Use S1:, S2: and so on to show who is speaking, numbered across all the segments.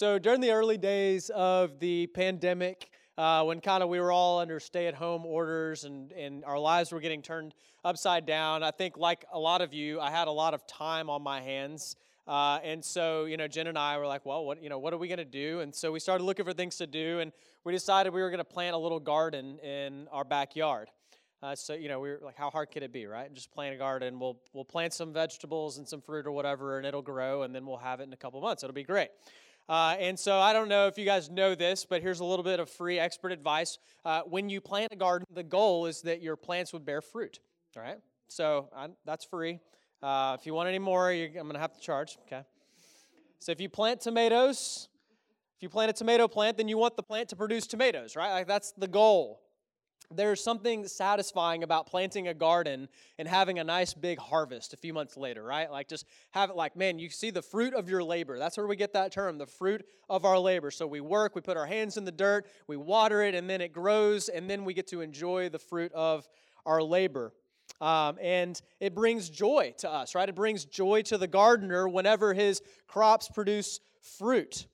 S1: So during the early days of the pandemic, uh, when kind of we were all under stay-at-home orders and and our lives were getting turned upside down, I think like a lot of you, I had a lot of time on my hands. Uh, and so, you know, Jen and I were like, well, what, you know, what are we going to do? And so we started looking for things to do, and we decided we were going to plant a little garden in our backyard. Uh, so, you know, we were like, how hard could it be, right? Just plant a garden. We'll, we'll plant some vegetables and some fruit or whatever, and it'll grow, and then we'll have it in a couple months. It'll be great. Uh, and so I don't know if you guys know this, but here's a little bit of free expert advice. Uh, when you plant a garden, the goal is that your plants would bear fruit. All right? So I, that's free. Uh, if you want any more, I'm going to have to charge. Okay. So if you plant tomatoes, if you plant a tomato plant, then you want the plant to produce tomatoes, right? Like that's the goal there's something satisfying about planting a garden and having a nice big harvest a few months later, right? Like just have it like, man, you see the fruit of your labor. That's where we get that term, the fruit of our labor. So we work, we put our hands in the dirt, we water it, and then it grows, and then we get to enjoy the fruit of our labor. Um, and it brings joy to us, right? It brings joy to the gardener whenever his crops produce fruit.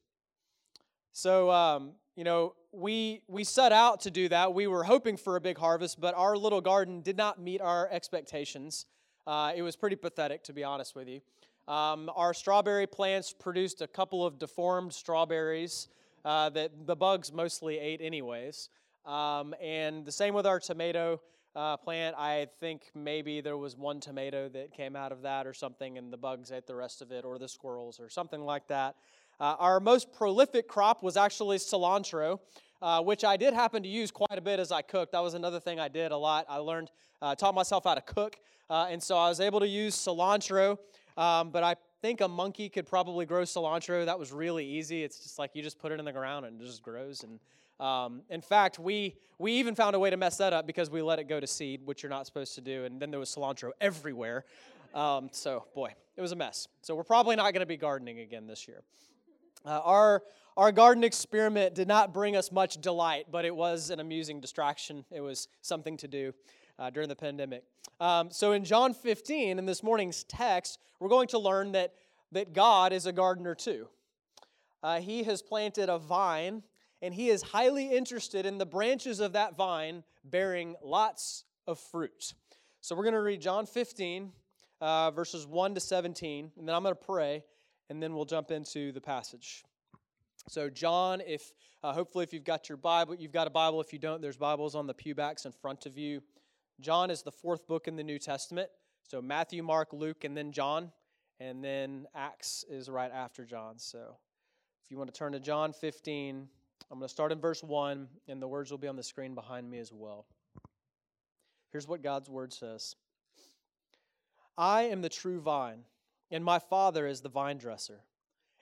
S1: So, um, you know, we we set out to do that. We were hoping for a big harvest, but our little garden did not meet our expectations. Uh, it was pretty pathetic, to be honest with you. Um, our strawberry plants produced a couple of deformed strawberries uh, that the bugs mostly ate, anyways. Um, and the same with our tomato uh, plant. I think maybe there was one tomato that came out of that or something, and the bugs ate the rest of it, or the squirrels, or something like that. Uh, our most prolific crop was actually cilantro uh, which I did happen to use quite a bit as I cooked. That was another thing I did a lot. I learned, uh, taught myself how to cook, uh, and so I was able to use cilantro. Um, but I think a monkey could probably grow cilantro. That was really easy. It's just like you just put it in the ground and it just grows. And um, in fact, we we even found a way to mess that up because we let it go to seed, which you're not supposed to do. And then there was cilantro everywhere. Um, so boy, it was a mess. So we're probably not going to be gardening again this year. Uh, our our garden experiment did not bring us much delight, but it was an amusing distraction. It was something to do uh, during the pandemic. Um, so in John 15, in this morning's text, we're going to learn that, that God is a gardener too. Uh, he has planted a vine, and he is highly interested in the branches of that vine bearing lots of fruit. So we're going to read John 15, uh, verses 1 to 17, and then I'm going to pray, and then we'll jump into the passage. So, John, if uh, hopefully if you've got your Bible, you've got a Bible. If you don't, there's Bibles on the pew backs in front of you. John is the fourth book in the New Testament. So, Matthew, Mark, Luke, and then John. And then Acts is right after John. So, if you want to turn to John 15, I'm going to start in verse 1, and the words will be on the screen behind me as well. Here's what God's word says I am the true vine, and my Father is the vine dresser.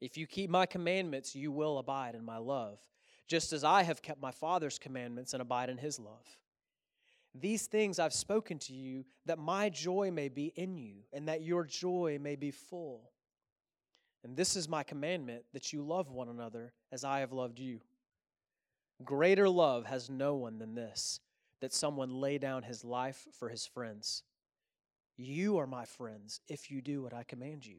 S1: If you keep my commandments, you will abide in my love, just as I have kept my Father's commandments and abide in his love. These things I've spoken to you, that my joy may be in you, and that your joy may be full. And this is my commandment that you love one another as I have loved you. Greater love has no one than this, that someone lay down his life for his friends. You are my friends if you do what I command you.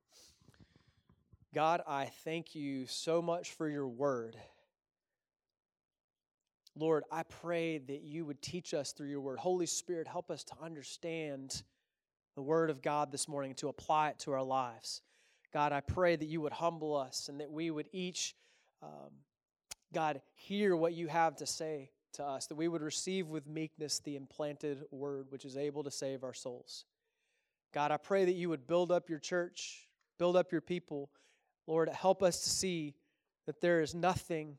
S1: God, I thank you so much for your word. Lord, I pray that you would teach us through your word. Holy Spirit, help us to understand the word of God this morning, and to apply it to our lives. God, I pray that you would humble us and that we would each, um, God, hear what you have to say to us, that we would receive with meekness the implanted word which is able to save our souls. God, I pray that you would build up your church, build up your people. Lord, help us to see that there is nothing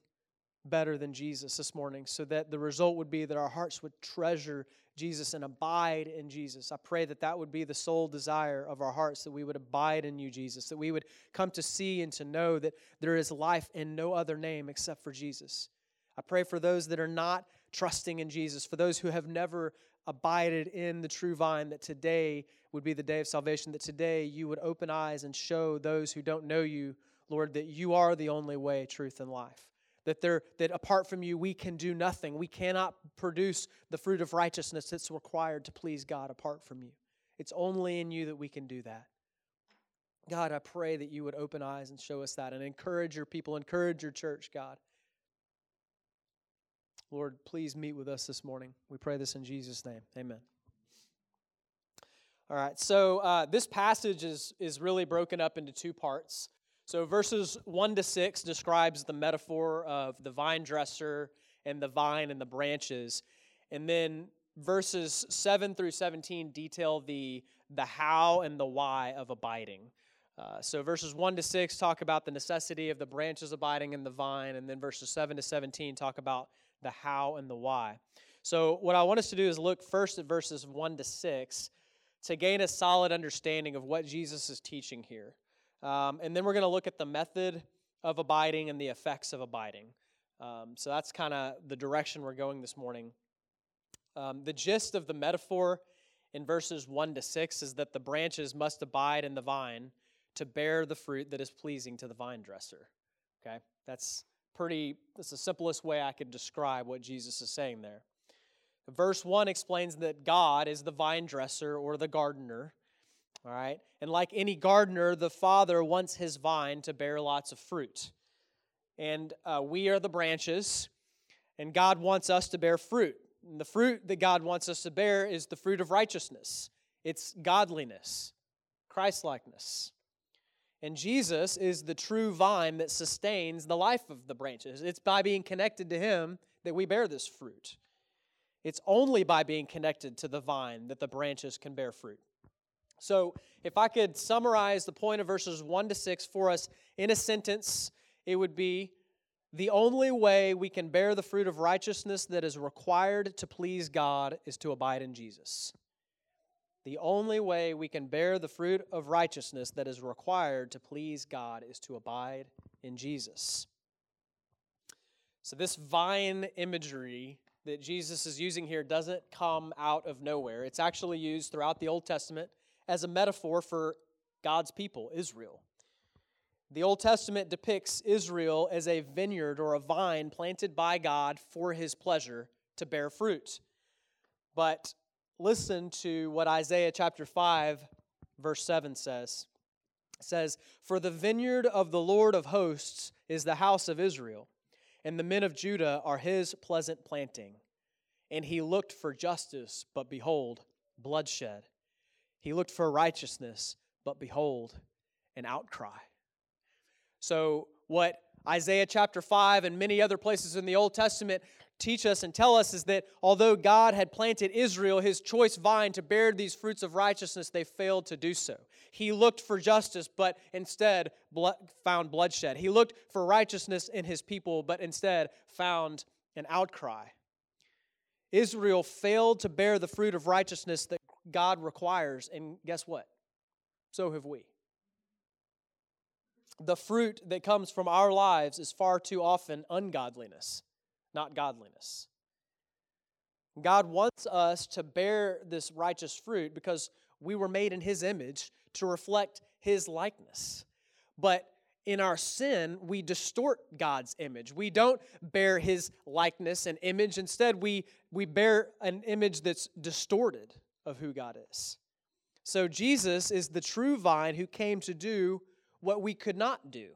S1: better than Jesus this morning, so that the result would be that our hearts would treasure Jesus and abide in Jesus. I pray that that would be the sole desire of our hearts, that we would abide in you, Jesus, that we would come to see and to know that there is life in no other name except for Jesus. I pray for those that are not trusting in Jesus, for those who have never abided in the true vine, that today would be the day of salvation, that today you would open eyes and show those who don't know you, Lord, that you are the only way, truth, and life. That there that apart from you we can do nothing. We cannot produce the fruit of righteousness that's required to please god apart from you. It's only in you that we can do that. God i pray that you would open eyes and show us that and encourage your people encourage your church god. Lord please meet with us this morning. We pray this in jesus name. Amen all right so uh, this passage is is really broken up into two parts so, verses 1 to 6 describes the metaphor of the vine dresser and the vine and the branches. And then verses 7 through 17 detail the, the how and the why of abiding. Uh, so, verses 1 to 6 talk about the necessity of the branches abiding in the vine, and then verses 7 to 17 talk about the how and the why. So, what I want us to do is look first at verses 1 to 6 to gain a solid understanding of what Jesus is teaching here. Um, and then we're going to look at the method of abiding and the effects of abiding. Um, so that's kind of the direction we're going this morning. Um, the gist of the metaphor in verses 1 to 6 is that the branches must abide in the vine to bear the fruit that is pleasing to the vine dresser. Okay? That's pretty, that's the simplest way I could describe what Jesus is saying there. Verse 1 explains that God is the vine dresser or the gardener all right? And like any gardener, the Father wants his vine to bear lots of fruit. And uh, we are the branches, and God wants us to bear fruit. And the fruit that God wants us to bear is the fruit of righteousness, it's godliness, Christlikeness. And Jesus is the true vine that sustains the life of the branches. It's by being connected to Him that we bear this fruit. It's only by being connected to the vine that the branches can bear fruit. So, if I could summarize the point of verses 1 to 6 for us in a sentence, it would be the only way we can bear the fruit of righteousness that is required to please God is to abide in Jesus. The only way we can bear the fruit of righteousness that is required to please God is to abide in Jesus. So, this vine imagery that Jesus is using here doesn't come out of nowhere. It's actually used throughout the Old Testament as a metaphor for God's people, Israel. The Old Testament depicts Israel as a vineyard or a vine planted by God for his pleasure to bear fruit. But listen to what Isaiah chapter 5, verse 7 says. It says, For the vineyard of the Lord of hosts is the house of Israel, and the men of Judah are his pleasant planting. And he looked for justice, but behold, bloodshed. He looked for righteousness, but behold, an outcry. So, what Isaiah chapter 5 and many other places in the Old Testament teach us and tell us is that although God had planted Israel, his choice vine, to bear these fruits of righteousness, they failed to do so. He looked for justice, but instead found bloodshed. He looked for righteousness in his people, but instead found an outcry. Israel failed to bear the fruit of righteousness that God requires, and guess what? So have we. The fruit that comes from our lives is far too often ungodliness, not godliness. God wants us to bear this righteous fruit because we were made in His image to reflect his likeness. But in our sin, we distort God's image. We don't bear his likeness and image. Instead, we, we bear an image that's distorted of who God is. So, Jesus is the true vine who came to do what we could not do.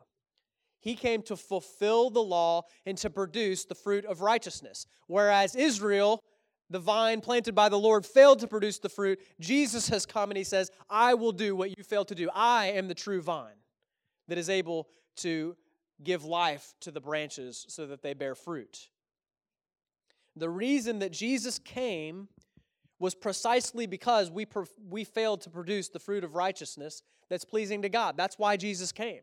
S1: He came to fulfill the law and to produce the fruit of righteousness. Whereas Israel, the vine planted by the Lord, failed to produce the fruit, Jesus has come and he says, I will do what you failed to do. I am the true vine that is able to give life to the branches so that they bear fruit. The reason that Jesus came was precisely because we, we failed to produce the fruit of righteousness that's pleasing to God. That's why Jesus came.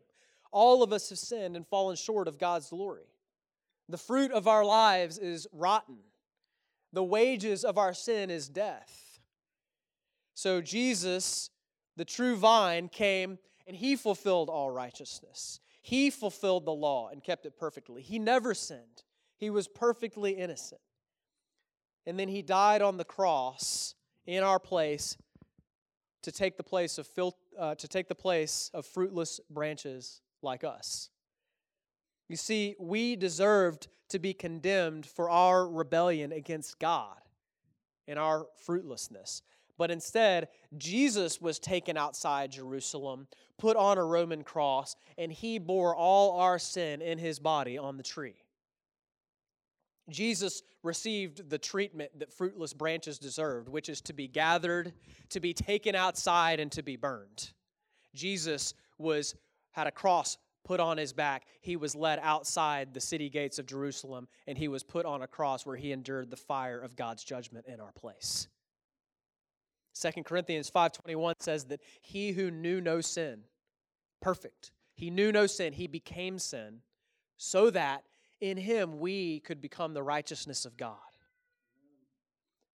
S1: All of us have sinned and fallen short of God's glory. The fruit of our lives is rotten. The wages of our sin is death. So Jesus, the true vine, came and he fulfilled all righteousness. He fulfilled the law and kept it perfectly. He never sinned, he was perfectly innocent. And then he died on the cross in our place to take the place of filth, uh, to take the place of fruitless branches like us. You see, we deserved to be condemned for our rebellion against God and our fruitlessness. But instead, Jesus was taken outside Jerusalem, put on a Roman cross, and he bore all our sin in his body on the tree. Jesus received the treatment that fruitless branches deserved, which is to be gathered, to be taken outside, and to be burned. Jesus was had a cross put on his back. He was led outside the city gates of Jerusalem, and he was put on a cross where he endured the fire of God's judgment in our place. 2 Corinthians 5:21 says that he who knew no sin, perfect, he knew no sin, he became sin so that in him we could become the righteousness of God.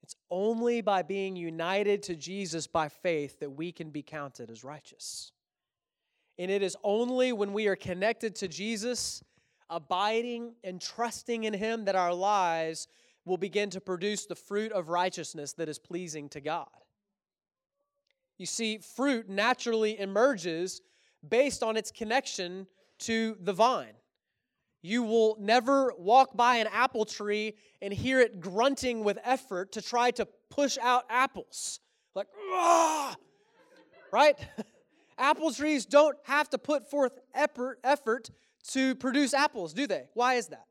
S1: It's only by being united to Jesus by faith that we can be counted as righteous. And it is only when we are connected to Jesus, abiding and trusting in him, that our lives will begin to produce the fruit of righteousness that is pleasing to God. You see, fruit naturally emerges based on its connection to the vine. You will never walk by an apple tree and hear it grunting with effort to try to push out apples. Like, right? apple trees don't have to put forth effort, to produce apples, do they? Why is that?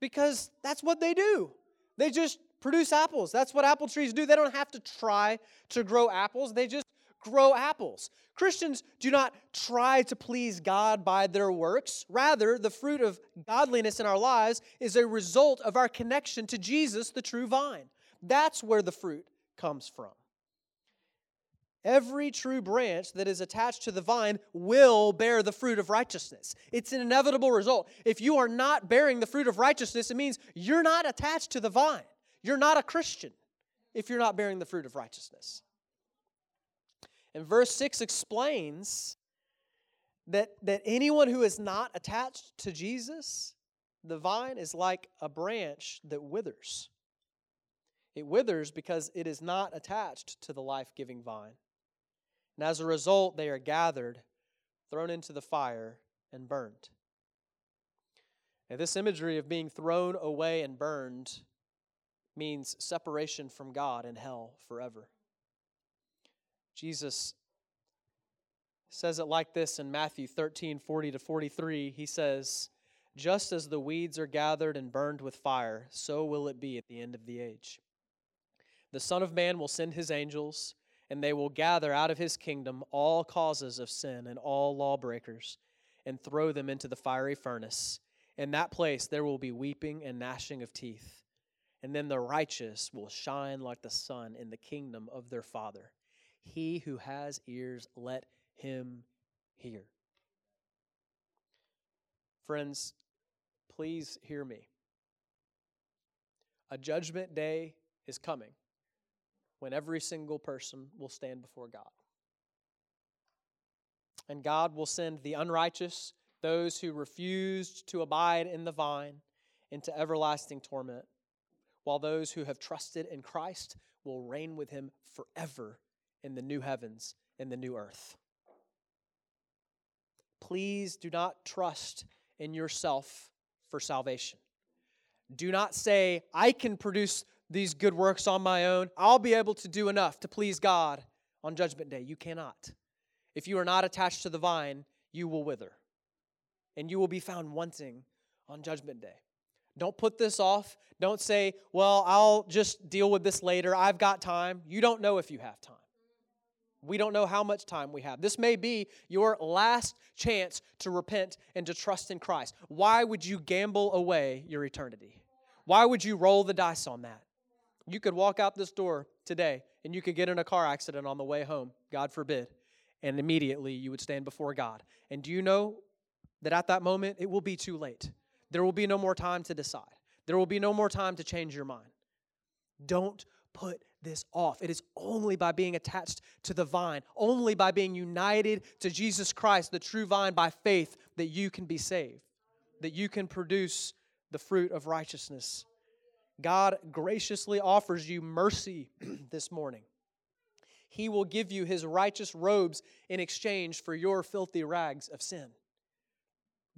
S1: Because that's what they do. They just produce apples. That's what apple trees do. They don't have to try to grow apples, they just grow apples. Christians do not try to please God by their works. Rather, the fruit of godliness in our lives is a result of our connection to Jesus, the true vine. That's where the fruit comes from. Every true branch that is attached to the vine will bear the fruit of righteousness. It's an inevitable result. If you are not bearing the fruit of righteousness, it means you're not attached to the vine. You're not a Christian if you're not bearing the fruit of righteousness. And verse 6 explains that, that anyone who is not attached to Jesus, the vine, is like a branch that withers. It withers because it is not attached to the life giving vine. And as a result, they are gathered, thrown into the fire, and burned. Now, this imagery of being thrown away and burned means separation from God in hell forever. Jesus says it like this in Matthew 13 40 to 43. He says, Just as the weeds are gathered and burned with fire, so will it be at the end of the age. The Son of Man will send his angels, and they will gather out of his kingdom all causes of sin and all lawbreakers, and throw them into the fiery furnace. In that place there will be weeping and gnashing of teeth and then the righteous will shine like the sun in the kingdom of their Father. He who has ears, let him hear. Friends, please hear me. A judgment day is coming when every single person will stand before God. And God will send the unrighteous, those who refused to abide in the vine, into everlasting torment while those who have trusted in Christ will reign with him forever in the new heavens and the new earth. Please do not trust in yourself for salvation. Do not say, I can produce these good works on my own. I'll be able to do enough to please God on Judgment Day. You cannot. If you are not attached to the vine, you will wither, and you will be found wanting on Judgment Day. Don't put this off. Don't say, Well, I'll just deal with this later. I've got time. You don't know if you have time. We don't know how much time we have. This may be your last chance to repent and to trust in Christ. Why would you gamble away your eternity? Why would you roll the dice on that? You could walk out this door today and you could get in a car accident on the way home, God forbid, and immediately you would stand before God. And do you know that at that moment it will be too late? There will be no more time to decide, there will be no more time to change your mind. Don't put this off. It is only by being attached to the vine, only by being united to Jesus Christ, the true vine, by faith, that you can be saved, that you can produce the fruit of righteousness. God graciously offers you mercy this morning. He will give you his righteous robes in exchange for your filthy rags of sin.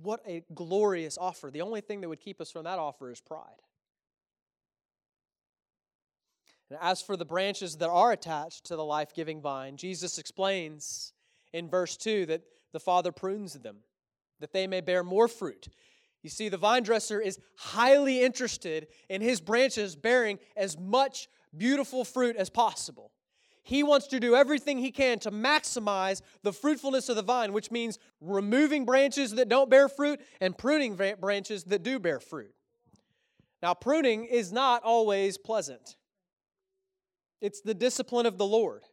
S1: What a glorious offer. The only thing that would keep us from that offer is pride. And as for the branches that are attached to the life giving vine, Jesus explains in verse 2 that the Father prunes them, that they may bear more fruit. You see, the vine dresser is highly interested in his branches bearing as much beautiful fruit as possible. He wants to do everything he can to maximize the fruitfulness of the vine, which means removing branches that don't bear fruit and pruning branches that do bear fruit. Now, pruning is not always pleasant. It's the discipline of the Lord.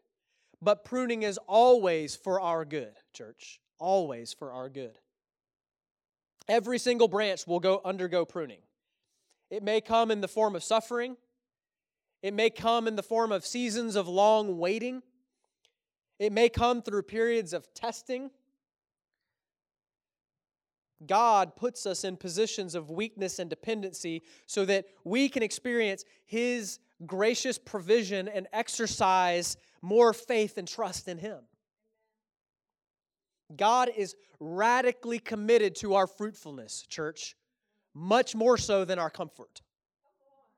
S1: But pruning is always for our good, church. Always for our good. Every single branch will go undergo pruning. It may come in the form of suffering. It may come in the form of seasons of long waiting. It may come through periods of testing. God puts us in positions of weakness and dependency so that we can experience His gracious provision and exercise more faith and trust in Him. God is radically committed to our fruitfulness, church, much more so than our comfort.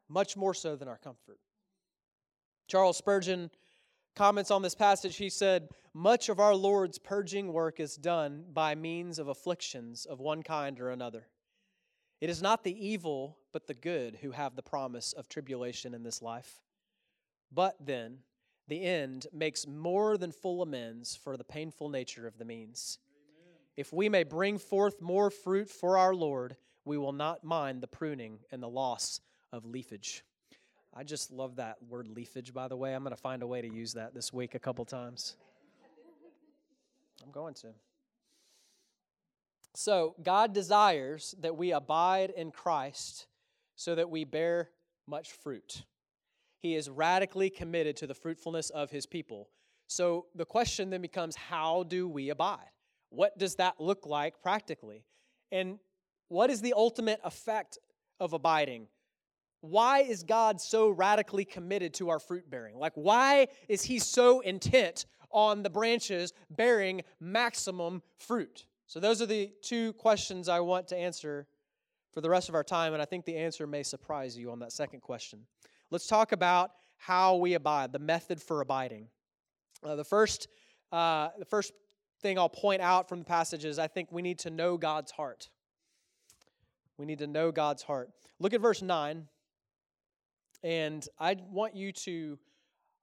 S1: Much more so than our comfort. Charles Spurgeon comments on this passage. He said, Much of our Lord's purging work is done by means of afflictions of one kind or another. It is not the evil, but the good who have the promise of tribulation in this life. But then, the end makes more than full amends for the painful nature of the means. Amen. If we may bring forth more fruit for our Lord, we will not mind the pruning and the loss of leafage. I just love that word leafage, by the way. I'm going to find a way to use that this week a couple times. I'm going to. So, God desires that we abide in Christ so that we bear much fruit. He is radically committed to the fruitfulness of his people. So, the question then becomes how do we abide? What does that look like practically? And what is the ultimate effect of abiding? Why is God so radically committed to our fruit bearing? Like, why is He so intent on the branches bearing maximum fruit? So, those are the two questions I want to answer for the rest of our time, and I think the answer may surprise you on that second question. Let's talk about how we abide, the method for abiding. Uh, the first, uh, the first thing I'll point out from the passage is I think we need to know God's heart. We need to know God's heart. Look at verse 9. And I want you to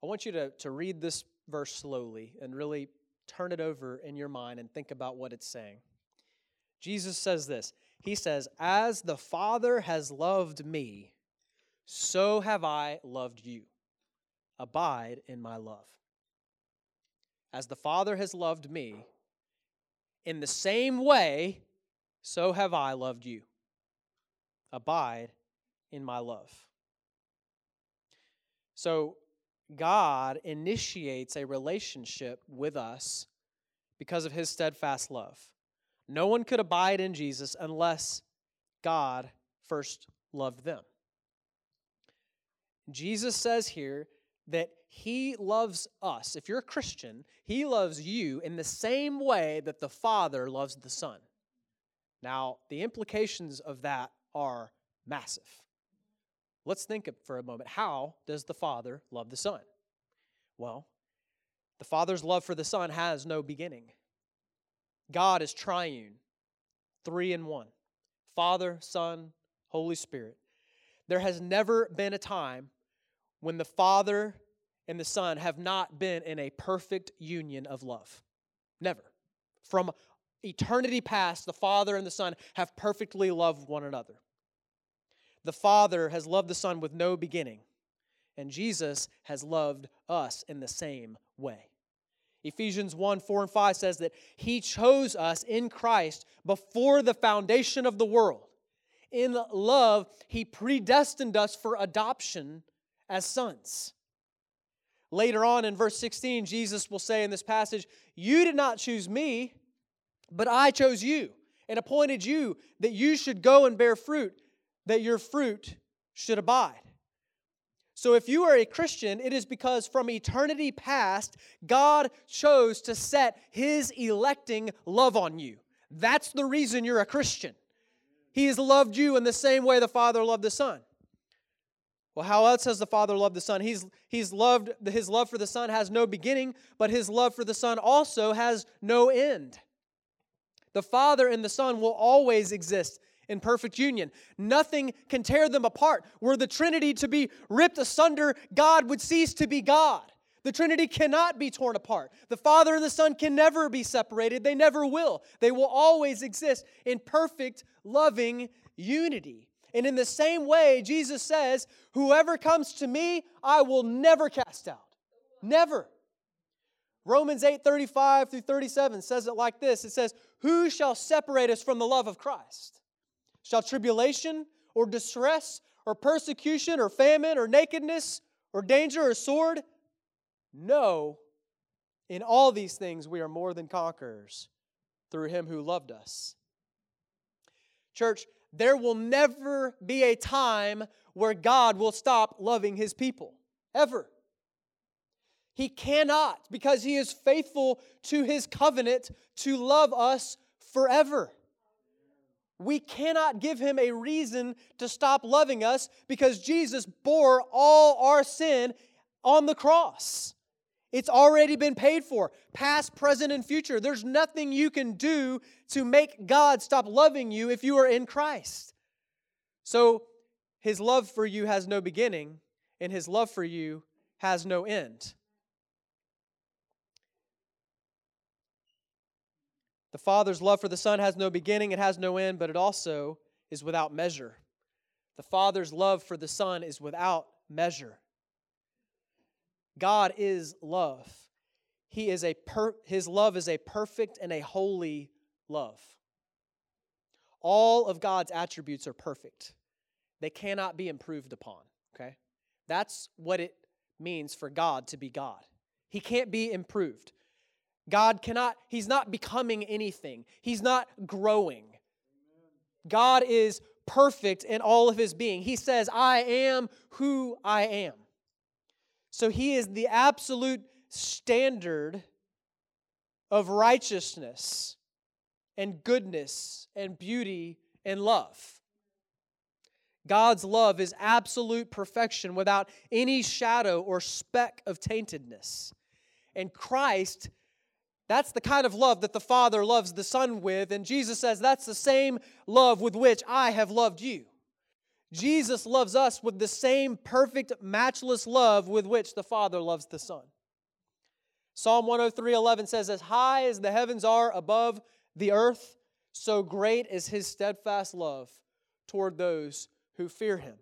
S1: I want you to, to read this verse slowly and really turn it over in your mind and think about what it's saying. Jesus says this He says, As the Father has loved me, so have I loved you. Abide in my love. As the Father has loved me, in the same way, so have I loved you. Abide in my love. So, God initiates a relationship with us because of his steadfast love. No one could abide in Jesus unless God first loved them. Jesus says here that He loves us. If you're a Christian, He loves you in the same way that the Father loves the Son. Now, the implications of that are massive. Let's think for a moment. How does the Father love the Son? Well, the Father's love for the Son has no beginning. God is triune, three in one Father, Son, Holy Spirit. There has never been a time when the Father and the Son have not been in a perfect union of love. Never. From eternity past, the Father and the Son have perfectly loved one another. The Father has loved the Son with no beginning, and Jesus has loved us in the same way. Ephesians 1 4 and 5 says that He chose us in Christ before the foundation of the world. In love, He predestined us for adoption as sons. Later on in verse 16, Jesus will say in this passage, You did not choose me, but I chose you and appointed you that you should go and bear fruit, that your fruit should abide. So, if you are a Christian, it is because from eternity past, God chose to set His electing love on you. That's the reason you're a Christian. He has loved you in the same way the Father loved the Son. Well, how else has the Father loved the Son? He's, he's loved, his love for the Son has no beginning, but his love for the Son also has no end. The Father and the Son will always exist in perfect union. Nothing can tear them apart. Were the Trinity to be ripped asunder, God would cease to be God. The Trinity cannot be torn apart. The Father and the Son can never be separated. They never will. They will always exist in perfect, loving unity. And in the same way, Jesus says, Whoever comes to me, I will never cast out. Never. Romans 8 35 through 37 says it like this It says, Who shall separate us from the love of Christ? Shall tribulation or distress or persecution or famine or nakedness or danger or sword? No. In all these things we are more than conquerors through him who loved us. Church, there will never be a time where God will stop loving his people. Ever. He cannot because he is faithful to his covenant to love us forever. We cannot give him a reason to stop loving us because Jesus bore all our sin on the cross. It's already been paid for, past, present, and future. There's nothing you can do to make God stop loving you if you are in Christ. So, his love for you has no beginning, and his love for you has no end. The Father's love for the Son has no beginning, it has no end, but it also is without measure. The Father's love for the Son is without measure. God is love. He is a per, his love is a perfect and a holy love. All of God's attributes are perfect. They cannot be improved upon, okay? That's what it means for God to be God. He can't be improved. God cannot, He's not becoming anything, He's not growing. God is perfect in all of His being. He says, I am who I am. So He is the absolute standard of righteousness and goodness and beauty and love. God's love is absolute perfection without any shadow or speck of taintedness. And Christ that's the kind of love that the Father loves the Son with. And Jesus says, That's the same love with which I have loved you. Jesus loves us with the same perfect, matchless love with which the Father loves the Son. Psalm 103 11 says, As high as the heavens are above the earth, so great is his steadfast love toward those who fear him.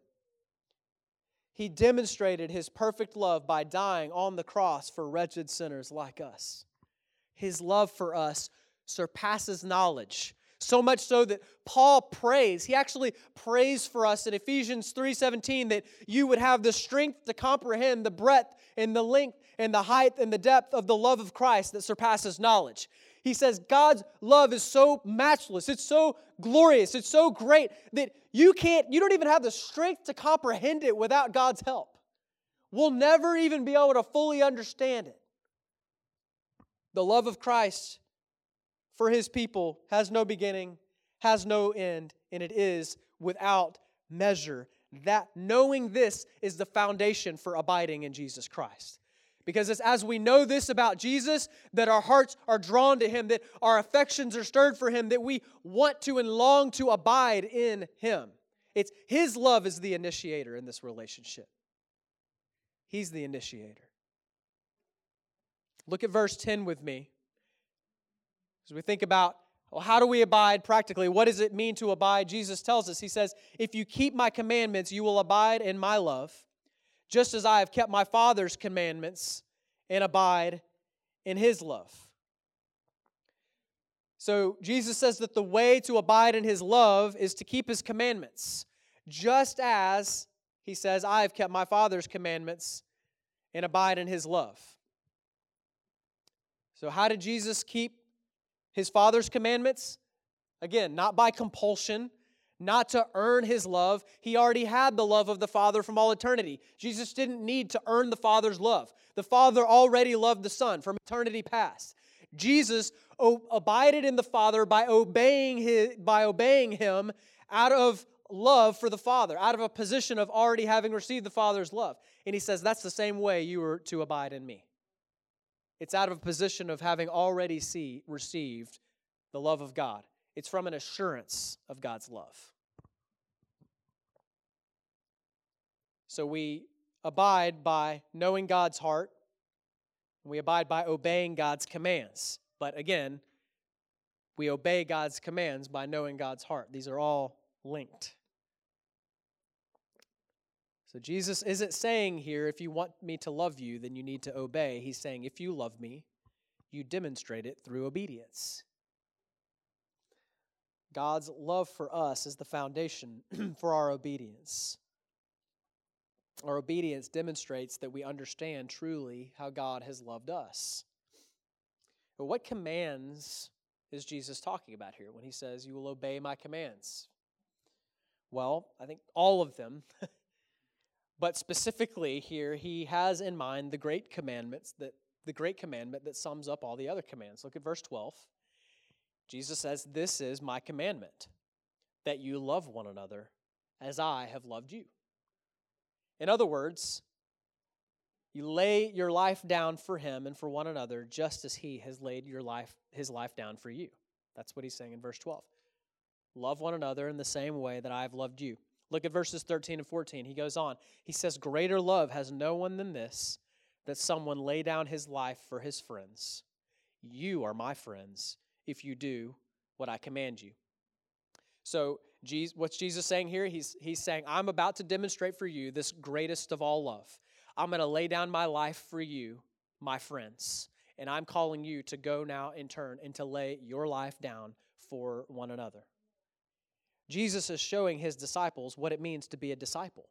S1: He demonstrated his perfect love by dying on the cross for wretched sinners like us his love for us surpasses knowledge so much so that paul prays. He actually prays for us in ephesians 3.17 that you would have the strength to comprehend the breadth and the length and the height and the depth of the love of christ that surpasses knowledge. He says god's love is so matchless. It's so glorious. It's so great that you can't you don't even have the strength to comprehend it without god's help. We'll never even be able to fully understand it. The love of Christ for his people has no beginning, has no end, and it is without measure. That knowing this is the foundation for abiding in Jesus Christ. Because it's as we know this about Jesus, that our hearts are drawn to Him, that our affections are stirred for Him, that we want to and long to abide in Him. It's His love is the initiator in this relationship. He's the initiator. Look at verse 10 with me. As we think about, well, how do we abide practically? What does it mean to abide? Jesus tells us, He says, If you keep my commandments, you will abide in my love just as I have kept my Father's commandments and abide in his love. So Jesus says that the way to abide in his love is to keep his commandments, just as he says, I have kept my Father's commandments and abide in his love. So, how did Jesus keep his Father's commandments? Again, not by compulsion, not to earn his love. He already had the love of the Father from all eternity. Jesus didn't need to earn the Father's love. The Father already loved the Son from eternity past. Jesus abided in the Father by obeying, his, by obeying him out of love for the Father, out of a position of already having received the Father's love. And he says, That's the same way you are to abide in me. It's out of a position of having already see, received the love of God. It's from an assurance of God's love. So we abide by knowing God's heart, we abide by obeying God's commands. But again, we obey God's commands by knowing God's heart. These are all linked. So Jesus isn't saying here, if you want me to love you, then you need to obey. He's saying, if you love me, you demonstrate it through obedience. God's love for us is the foundation for our obedience. Our obedience demonstrates that we understand truly how God has loved us. But what commands is Jesus talking about here when he says, You will obey my commands? Well, I think all of them. but specifically here, he has in mind the great commandments that the great commandment that sums up all the other commands. Look at verse 12. Jesus says, This is my commandment, that you love one another as I have loved you. In other words, you lay your life down for him and for one another just as he has laid your life his life down for you. That's what he's saying in verse 12. Love one another in the same way that I have loved you. Look at verses 13 and 14. He goes on. He says, Greater love has no one than this, that someone lay down his life for his friends. You are my friends if you do what I command you. So, Jesus, what's Jesus saying here? He's, he's saying, I'm about to demonstrate for you this greatest of all love. I'm going to lay down my life for you, my friends. And I'm calling you to go now in turn and to lay your life down for one another. Jesus is showing his disciples what it means to be a disciple.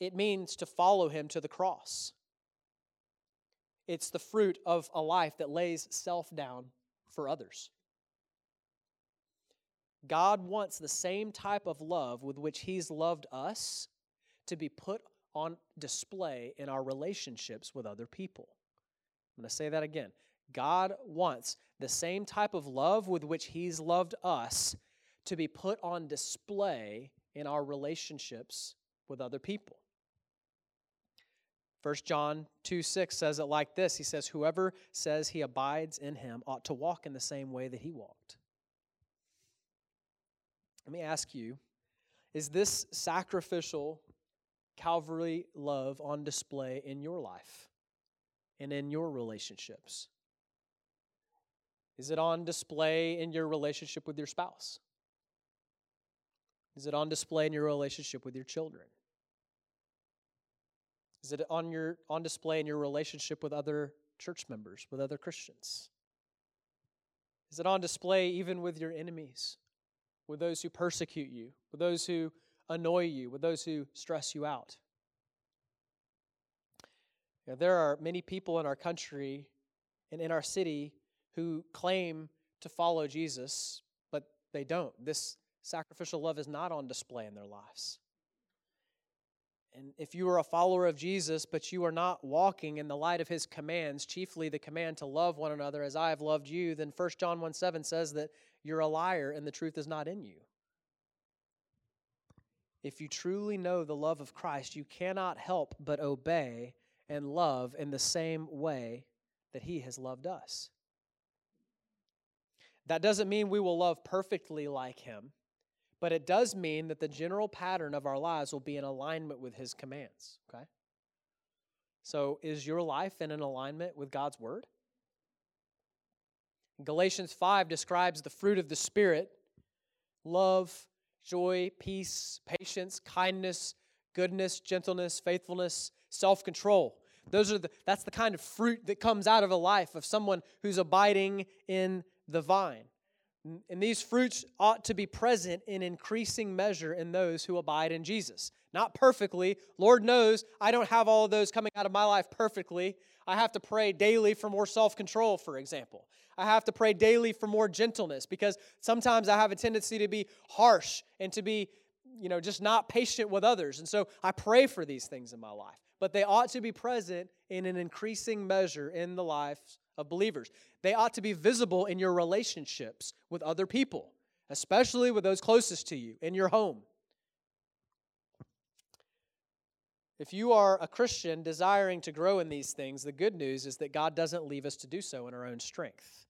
S1: It means to follow him to the cross. It's the fruit of a life that lays self down for others. God wants the same type of love with which He's loved us to be put on display in our relationships with other people. I'm going to say that again. God wants the same type of love with which He's loved us to be put on display in our relationships with other people. 1 John 2 6 says it like this He says, Whoever says he abides in him ought to walk in the same way that he walked. Let me ask you is this sacrificial Calvary love on display in your life and in your relationships? Is it on display in your relationship with your spouse? Is it on display in your relationship with your children? Is it on your on display in your relationship with other church members, with other Christians? Is it on display even with your enemies, with those who persecute you, with those who annoy you, with those who stress you out? There are many people in our country and in our city who claim to follow Jesus, but they don't. This sacrificial love is not on display in their lives. And if you are a follower of Jesus, but you are not walking in the light of his commands, chiefly the command to love one another as I have loved you, then 1 John 1 7 says that you're a liar and the truth is not in you. If you truly know the love of Christ, you cannot help but obey and love in the same way that he has loved us. That doesn't mean we will love perfectly like him, but it does mean that the general pattern of our lives will be in alignment with his commands, okay? So, is your life in an alignment with God's word? Galatians 5 describes the fruit of the Spirit love, joy, peace, patience, kindness, goodness, gentleness, faithfulness, self-control. Those are the that's the kind of fruit that comes out of a life of someone who's abiding in the vine. And these fruits ought to be present in increasing measure in those who abide in Jesus. Not perfectly. Lord knows I don't have all of those coming out of my life perfectly. I have to pray daily for more self control, for example. I have to pray daily for more gentleness because sometimes I have a tendency to be harsh and to be, you know, just not patient with others. And so I pray for these things in my life. But they ought to be present in an increasing measure in the lives of believers. They ought to be visible in your relationships with other people, especially with those closest to you in your home. If you are a Christian desiring to grow in these things, the good news is that God doesn't leave us to do so in our own strength.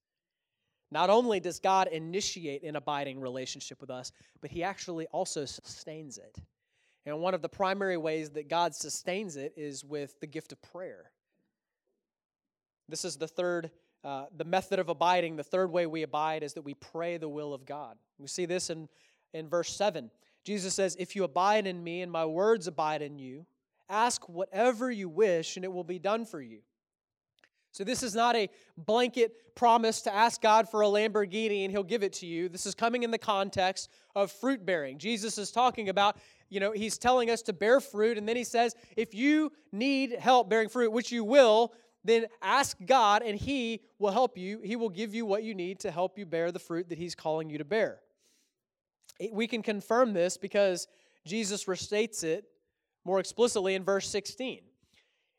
S1: Not only does God initiate an abiding relationship with us, but He actually also sustains it. And one of the primary ways that God sustains it is with the gift of prayer. This is the third, uh, the method of abiding. The third way we abide is that we pray the will of God. We see this in, in verse 7. Jesus says, If you abide in me and my words abide in you, ask whatever you wish and it will be done for you. So, this is not a blanket promise to ask God for a Lamborghini and He'll give it to you. This is coming in the context of fruit bearing. Jesus is talking about, you know, He's telling us to bear fruit, and then He says, if you need help bearing fruit, which you will, then ask God and He will help you. He will give you what you need to help you bear the fruit that He's calling you to bear. We can confirm this because Jesus restates it more explicitly in verse 16.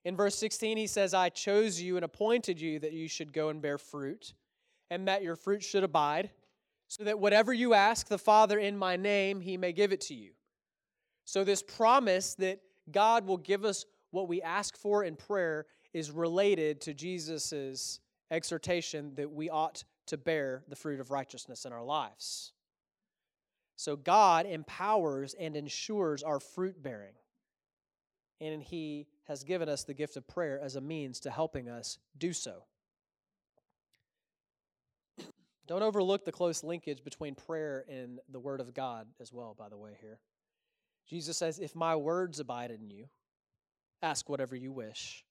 S1: In verse 16, he says, I chose you and appointed you that you should go and bear fruit, and that your fruit should abide, so that whatever you ask the Father in my name, he may give it to you. So, this promise that God will give us what we ask for in prayer is related to Jesus' exhortation that we ought to bear the fruit of righteousness in our lives. So God empowers and ensures our fruit bearing. And He has given us the gift of prayer as a means to helping us do so. Don't overlook the close linkage between prayer and the Word of God as well, by the way, here. Jesus says, If my words abide in you, ask whatever you wish,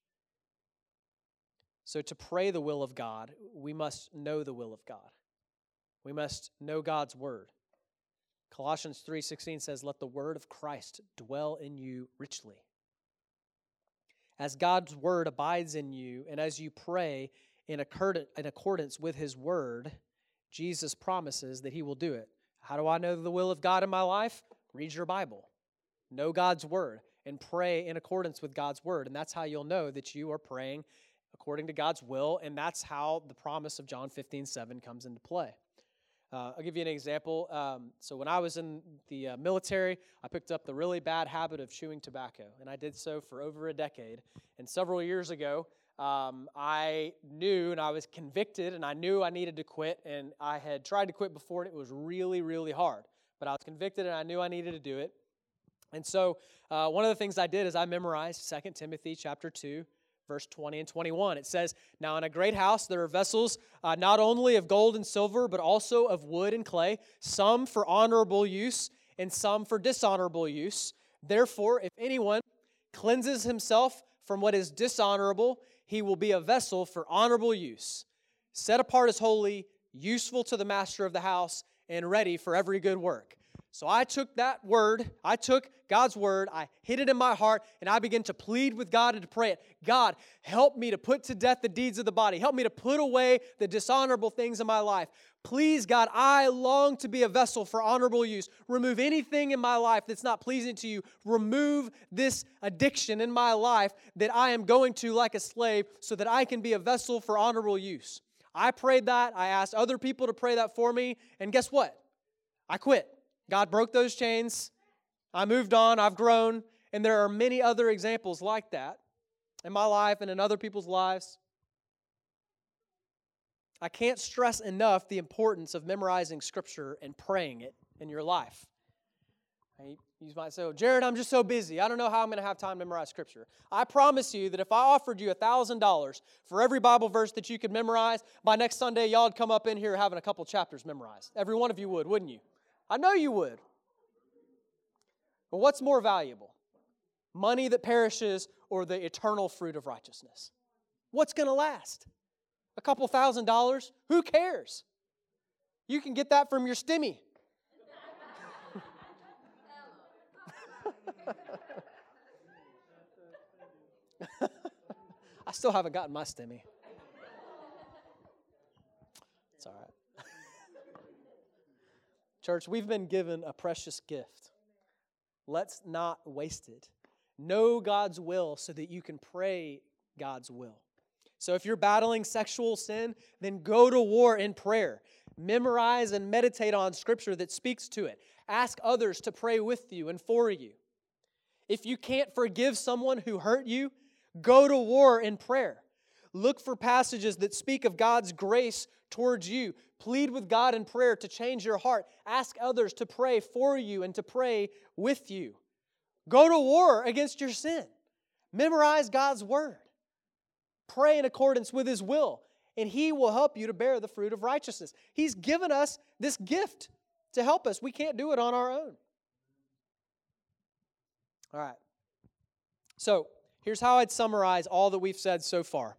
S1: so to pray the will of God, we must know the will of God. We must know God's word. Colossians 3:16 says, "Let the word of Christ dwell in you richly." As God's word abides in you and as you pray in accord- in accordance with his word, Jesus promises that he will do it. How do I know the will of God in my life? Read your Bible. Know God's word and pray in accordance with God's word. And that's how you'll know that you are praying according to God's will, and that's how the promise of John 15, 7 comes into play. Uh, I'll give you an example. Um, so, when I was in the uh, military, I picked up the really bad habit of chewing tobacco, and I did so for over a decade. And several years ago, um, I knew and I was convicted, and I knew I needed to quit. And I had tried to quit before, and it was really, really hard. But I was convicted, and I knew I needed to do it. And so, uh, one of the things I did is I memorized 2 Timothy chapter 2, verse 20 and 21. It says, Now in a great house there are vessels uh, not only of gold and silver, but also of wood and clay, some for honorable use and some for dishonorable use. Therefore, if anyone cleanses himself from what is dishonorable, he will be a vessel for honorable use, set apart as holy, useful to the master of the house, and ready for every good work. So I took that word, I took God's word, I hid it in my heart, and I began to plead with God and to pray it. God, help me to put to death the deeds of the body. Help me to put away the dishonorable things in my life. Please, God, I long to be a vessel for honorable use. Remove anything in my life that's not pleasing to you. Remove this addiction in my life that I am going to like a slave so that I can be a vessel for honorable use. I prayed that. I asked other people to pray that for me. And guess what? I quit. God broke those chains. I moved on. I've grown. And there are many other examples like that in my life and in other people's lives. I can't stress enough the importance of memorizing Scripture and praying it in your life. You might say, oh, Jared, I'm just so busy. I don't know how I'm going to have time to memorize Scripture. I promise you that if I offered you $1,000 for every Bible verse that you could memorize, by next Sunday, y'all would come up in here having a couple chapters memorized. Every one of you would, wouldn't you? I know you would. But what's more valuable? Money that perishes or the eternal fruit of righteousness? What's going to last? A couple thousand dollars? Who cares? You can get that from your stimmy. I still haven't gotten my stimmy. It's all right. Church, we've been given a precious gift. Let's not waste it. Know God's will so that you can pray God's will. So if you're battling sexual sin, then go to war in prayer. Memorize and meditate on scripture that speaks to it. Ask others to pray with you and for you. If you can't forgive someone who hurt you, go to war in prayer. Look for passages that speak of God's grace towards you. Plead with God in prayer to change your heart. Ask others to pray for you and to pray with you. Go to war against your sin. Memorize God's word. Pray in accordance with his will, and he will help you to bear the fruit of righteousness. He's given us this gift to help us. We can't do it on our own. All right. So, here's how I'd summarize all that we've said so far.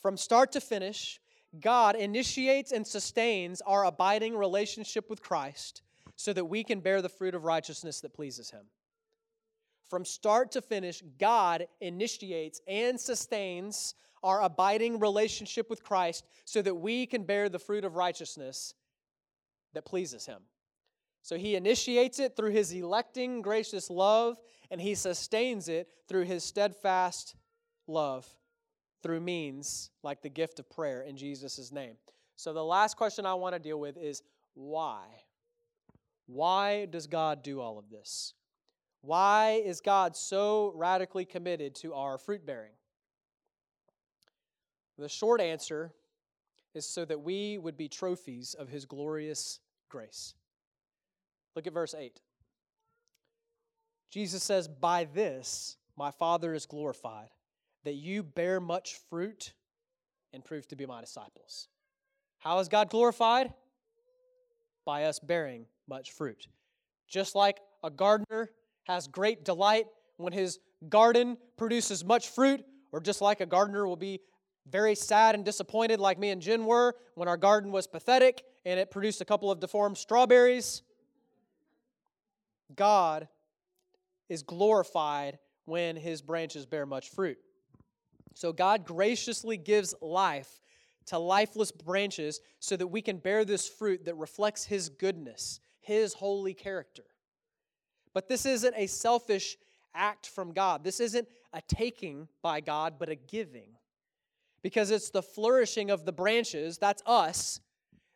S1: From start to finish, God initiates and sustains our abiding relationship with Christ so that we can bear the fruit of righteousness that pleases Him. From start to finish, God initiates and sustains our abiding relationship with Christ so that we can bear the fruit of righteousness that pleases Him. So He initiates it through His electing, gracious love, and He sustains it through His steadfast love through means like the gift of prayer in Jesus' name. So, the last question I want to deal with is why? Why does God do all of this? Why is God so radically committed to our fruit bearing? The short answer is so that we would be trophies of His glorious grace. Look at verse 8. Jesus says, By this my Father is glorified that you bear much fruit and prove to be my disciples. How is God glorified? By us bearing much fruit. Just like a gardener has great delight when his garden produces much fruit, or just like a gardener will be very sad and disappointed, like me and Jen were when our garden was pathetic and it produced a couple of deformed strawberries. God is glorified when his branches bear much fruit. So God graciously gives life to lifeless branches so that we can bear this fruit that reflects His goodness, His holy character. But this isn't a selfish act from God. This isn't a taking by God, but a giving. Because it's the flourishing of the branches, that's us,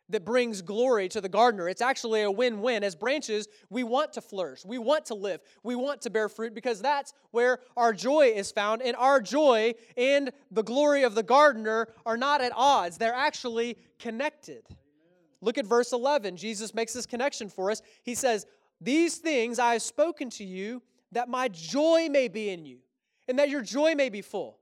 S1: that brings glory to the gardener. It's actually a win win. As branches, we want to flourish, we want to live, we want to bear fruit because that's where our joy is found. And our joy and the glory of the gardener are not at odds, they're actually connected. Look at verse 11. Jesus makes this connection for us. He says, These things I have spoken to you that my joy may be in you and that your joy may be full.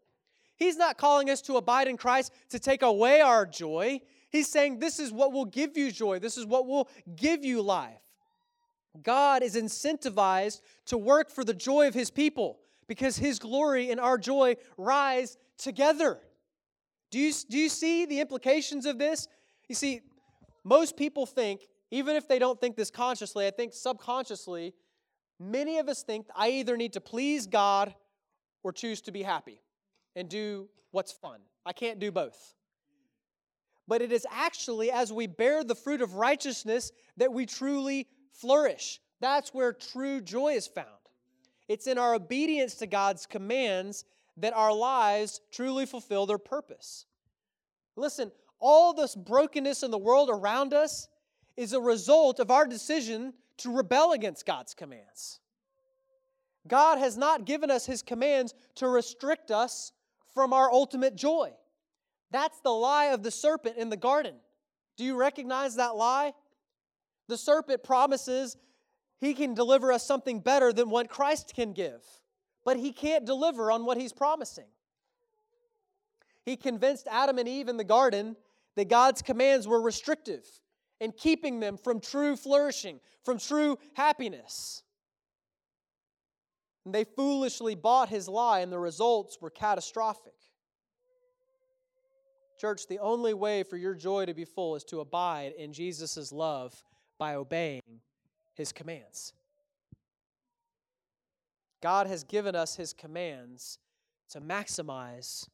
S1: He's not calling us to abide in Christ to take away our joy. He's saying this is what will give you joy, this is what will give you life. God is incentivized to work for the joy of his people because his glory and our joy rise together. Do you, do you see the implications of this? You see, most people think even if they don't think this consciously, I think subconsciously, many of us think I either need to please God or choose to be happy and do what's fun. I can't do both. But it is actually as we bear the fruit of righteousness that we truly flourish. That's where true joy is found. It's in our obedience to God's commands that our lives truly fulfill their purpose. Listen, all this brokenness in the world around us is a result of our decision to rebel against God's commands. God has not given us His commands to restrict us from our ultimate joy. That's the lie of the serpent in the garden. Do you recognize that lie? The serpent promises he can deliver us something better than what Christ can give, but he can't deliver on what he's promising. He convinced Adam and Eve in the garden that God's commands were restrictive and keeping them from true flourishing, from true happiness. And they foolishly bought his lie, and the results were catastrophic. Church, the only way for your joy to be full is to abide in Jesus' love by obeying his commands. God has given us his commands to maximize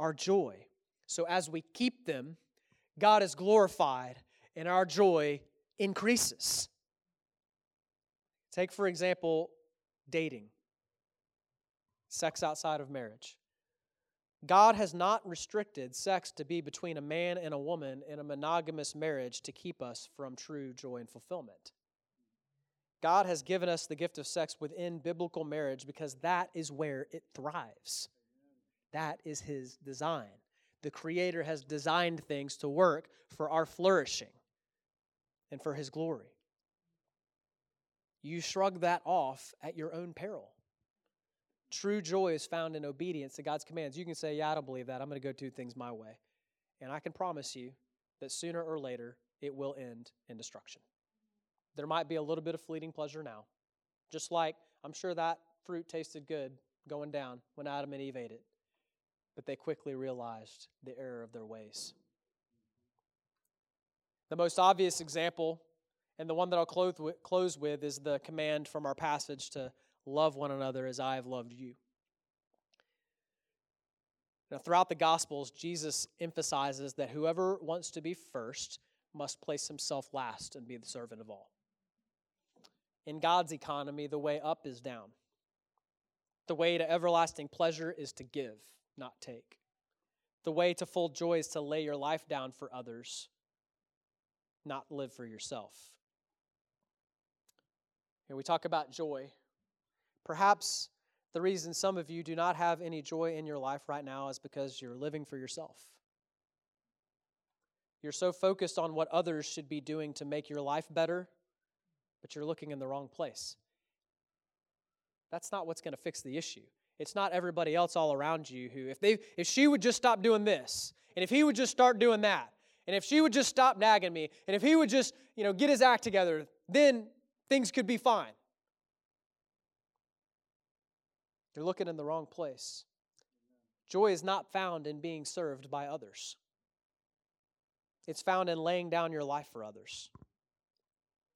S1: our joy. So as we keep them, God is glorified and our joy increases. Take, for example, dating, sex outside of marriage. God has not restricted sex to be between a man and a woman in a monogamous marriage to keep us from true joy and fulfillment. God has given us the gift of sex within biblical marriage because that is where it thrives. That is His design. The Creator has designed things to work for our flourishing and for His glory. You shrug that off at your own peril. True joy is found in obedience to God's commands. You can say, Yeah, I don't believe that. I'm going to go do things my way. And I can promise you that sooner or later it will end in destruction. There might be a little bit of fleeting pleasure now, just like I'm sure that fruit tasted good going down when Adam and Eve ate it. But they quickly realized the error of their ways. The most obvious example, and the one that I'll close with, is the command from our passage to love one another as I have loved you. Now, throughout the Gospels, Jesus emphasizes that whoever wants to be first must place himself last and be the servant of all. In God's economy, the way up is down. The way to everlasting pleasure is to give, not take. The way to full joy is to lay your life down for others, not live for yourself. Here we talk about joy. Perhaps the reason some of you do not have any joy in your life right now is because you're living for yourself. You're so focused on what others should be doing to make your life better, but you're looking in the wrong place. That's not what's going to fix the issue. It's not everybody else all around you who if they if she would just stop doing this, and if he would just start doing that, and if she would just stop nagging me, and if he would just, you know, get his act together, then things could be fine. You're looking in the wrong place. Joy is not found in being served by others, it's found in laying down your life for others.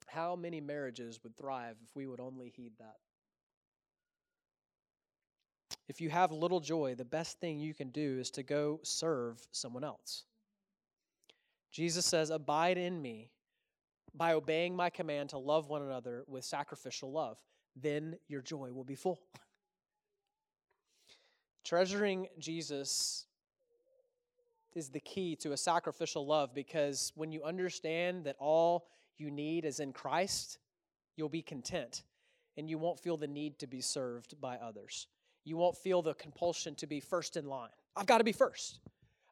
S1: How many marriages would thrive if we would only heed that? If you have little joy, the best thing you can do is to go serve someone else. Jesus says, Abide in me by obeying my command to love one another with sacrificial love. Then your joy will be full. Treasuring Jesus is the key to a sacrificial love because when you understand that all you need is in Christ, you'll be content and you won't feel the need to be served by others. You won't feel the compulsion to be first in line. I've got to be first.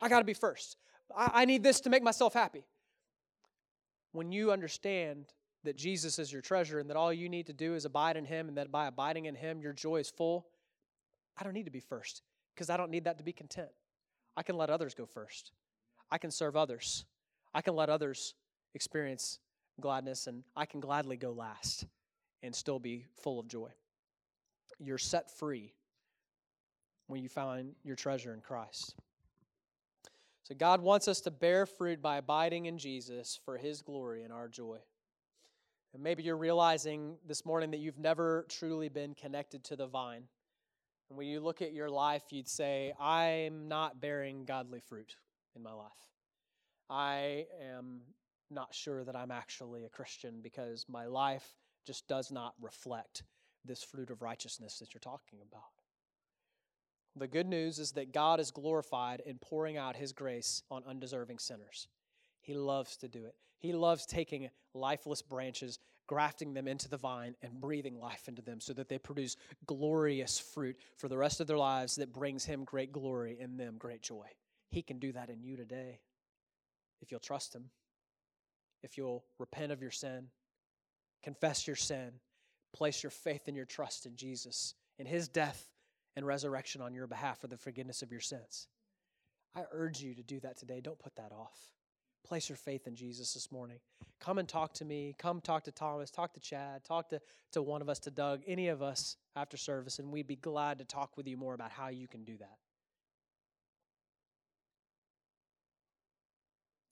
S1: I got to be first. I, I need this to make myself happy. When you understand that Jesus is your treasure and that all you need to do is abide in Him and that by abiding in Him, your joy is full, I don't need to be first because I don't need that to be content. I can let others go first. I can serve others. I can let others experience gladness, and I can gladly go last and still be full of joy. You're set free when you find your treasure in Christ. So, God wants us to bear fruit by abiding in Jesus for His glory and our joy. And maybe you're realizing this morning that you've never truly been connected to the vine. When you look at your life, you'd say, I'm not bearing godly fruit in my life. I am not sure that I'm actually a Christian because my life just does not reflect this fruit of righteousness that you're talking about. The good news is that God is glorified in pouring out his grace on undeserving sinners. He loves to do it. He loves taking lifeless branches, grafting them into the vine, and breathing life into them so that they produce glorious fruit for the rest of their lives that brings him great glory and them great joy. He can do that in you today if you'll trust him, if you'll repent of your sin, confess your sin, place your faith and your trust in Jesus, in his death and resurrection on your behalf for the forgiveness of your sins. I urge you to do that today. Don't put that off. Place your faith in Jesus this morning. Come and talk to me. Come talk to Thomas. Talk to Chad. Talk to, to one of us, to Doug, any of us after service, and we'd be glad to talk with you more about how you can do that.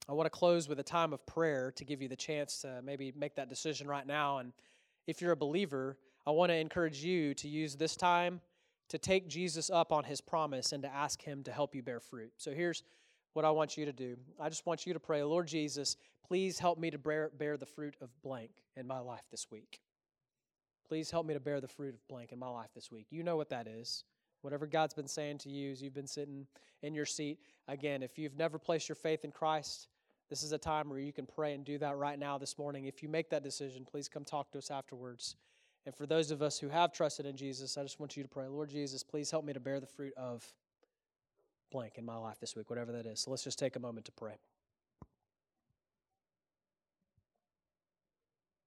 S1: I want to close with a time of prayer to give you the chance to maybe make that decision right now. And if you're a believer, I want to encourage you to use this time to take Jesus up on his promise and to ask him to help you bear fruit. So here's what I want you to do. I just want you to pray, Lord Jesus, please help me to bear, bear the fruit of blank in my life this week. Please help me to bear the fruit of blank in my life this week. You know what that is. Whatever God's been saying to you as you've been sitting in your seat. Again, if you've never placed your faith in Christ, this is a time where you can pray and do that right now this morning. If you make that decision, please come talk to us afterwards. And for those of us who have trusted in Jesus, I just want you to pray, Lord Jesus, please help me to bear the fruit of blank in my life this week, whatever that is. So let's just take a moment to pray.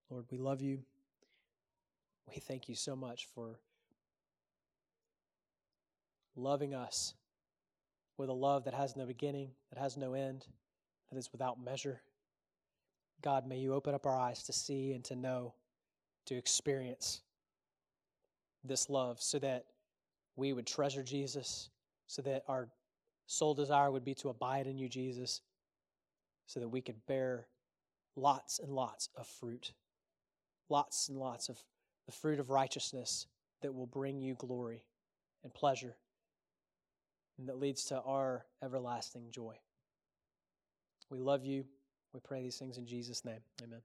S1: Lord, we love you. We thank you so much for loving us with a love that has no beginning, that has no end, that is without measure. God, may you open up our eyes to see and to know, to experience this love so that we would treasure Jesus, so that our sole desire would be to abide in you, Jesus, so that we could bear lots and lots of fruit, lots and lots of the fruit of righteousness that will bring you glory and pleasure and that leads to our everlasting joy. We love you. We pray these things in Jesus' name. Amen.